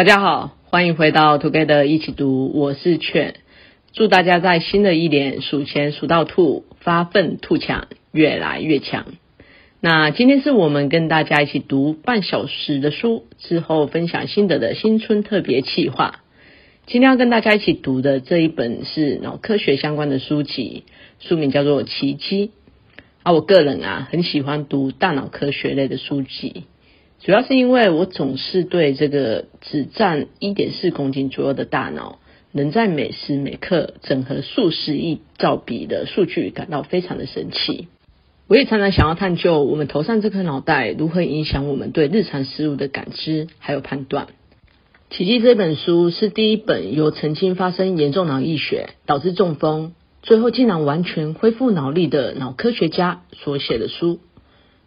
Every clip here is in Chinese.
大家好，欢迎回到 Together 一起读，我是劝。祝大家在新的一年数钱数到吐，发奋图强，越来越强。那今天是我们跟大家一起读半小时的书之后分享心得的新春特别企划。今天要跟大家一起读的这一本是脑科学相关的书籍，书名叫做《奇迹》。啊，我个人啊很喜欢读大脑科学类的书籍。主要是因为我总是对这个只占一点四公斤左右的大脑，能在每时每刻整合数十亿兆笔的数据感到非常的神奇。我也常常想要探究我们头上这颗脑袋如何影响我们对日常事物的感知还有判断。《奇迹》这本书是第一本由曾经发生严重脑溢血导致中风，最后竟然完全恢复脑力的脑科学家所写的书。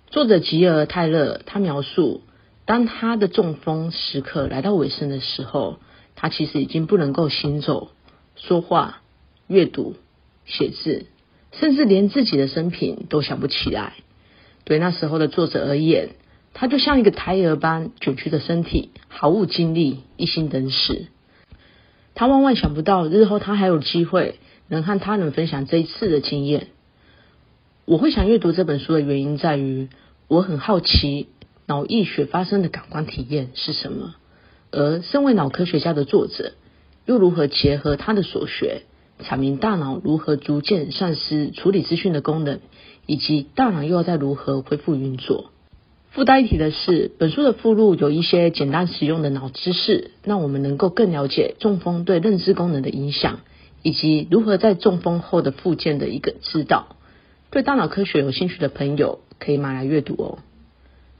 作者吉尔泰勒，他描述，当他的中风时刻来到尾声的时候，他其实已经不能够行走、说话、阅读、写字，甚至连自己的生平都想不起来。对那时候的作者而言，他就像一个胎儿般卷曲的身体，毫无精力，一心等死。他万万想不到，日后他还有机会能和他人分享这一次的经验。我会想阅读这本书的原因在于。我很好奇脑溢血发生的感官体验是什么，而身为脑科学家的作者又如何结合他的所学，阐明大脑如何逐渐丧失处理资讯的功能，以及大脑又要再如何恢复运作。附带一提的是，本书的附录有一些简单实用的脑知识，让我们能够更了解中风对认知功能的影响，以及如何在中风后的复健的一个指导。对大脑科学有兴趣的朋友，可以买来阅读哦。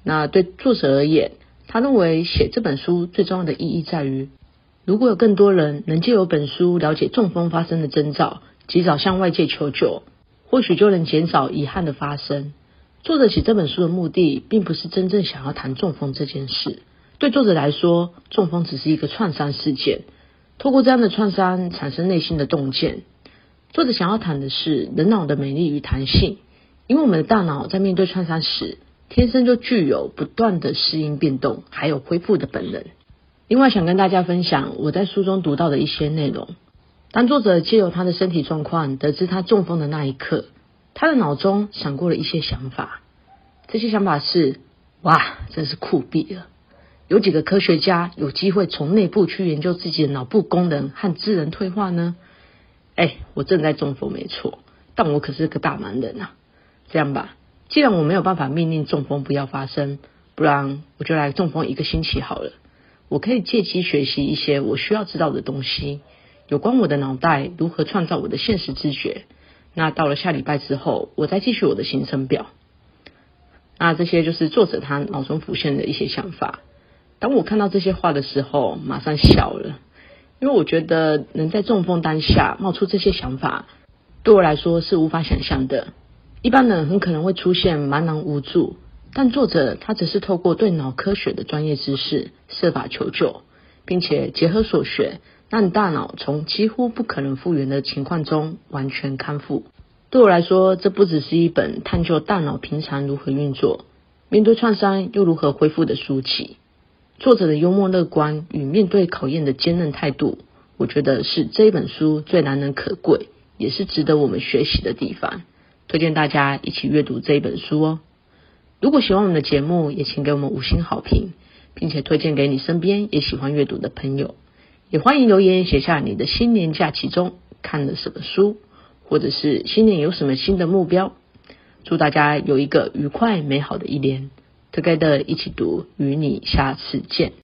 那对作者而言，他认为写这本书最重要的意义在于，如果有更多人能借由本书了解中风发生的征兆，及早向外界求救，或许就能减少遗憾的发生。作者写这本书的目的，并不是真正想要谈中风这件事。对作者来说，中风只是一个创伤事件，透过这样的创伤产生内心的洞见。作者想要谈的是人脑的美丽与弹性，因为我们的大脑在面对创伤时，天生就具有不断的适应变动，还有恢复的本能。另外，想跟大家分享我在书中读到的一些内容。当作者借由他的身体状况得知他中风的那一刻，他的脑中闪过了一些想法。这些想法是：哇，真是酷毙了！有几个科学家有机会从内部去研究自己的脑部功能和智能退化呢？哎，我正在中风没错，但我可是个大忙人啊！这样吧，既然我没有办法命令中风不要发生，不然我就来中风一个星期好了。我可以借机学习一些我需要知道的东西，有关我的脑袋如何创造我的现实知觉。那到了下礼拜之后，我再继续我的行程表。那这些就是作者他脑中浮现的一些想法。当我看到这些话的时候，马上笑了。因为我觉得能在中风当下冒出这些想法，对我来说是无法想象的。一般人很可能会出现茫然无助，但作者他只是透过对脑科学的专业知识设法求救，并且结合所学，让大脑从几乎不可能复原的情况中完全康复。对我来说，这不只是一本探究大脑平常如何运作，面对创伤又如何恢复的书籍。作者的幽默乐观与面对考验的坚韧态度，我觉得是这本书最难能可贵，也是值得我们学习的地方。推荐大家一起阅读这一本书哦。如果喜欢我们的节目，也请给我们五星好评，并且推荐给你身边也喜欢阅读的朋友。也欢迎留言写下你的新年假期中看了什么书，或者是新年有什么新的目标。祝大家有一个愉快美好的一年。Together 一起读，与你下次见。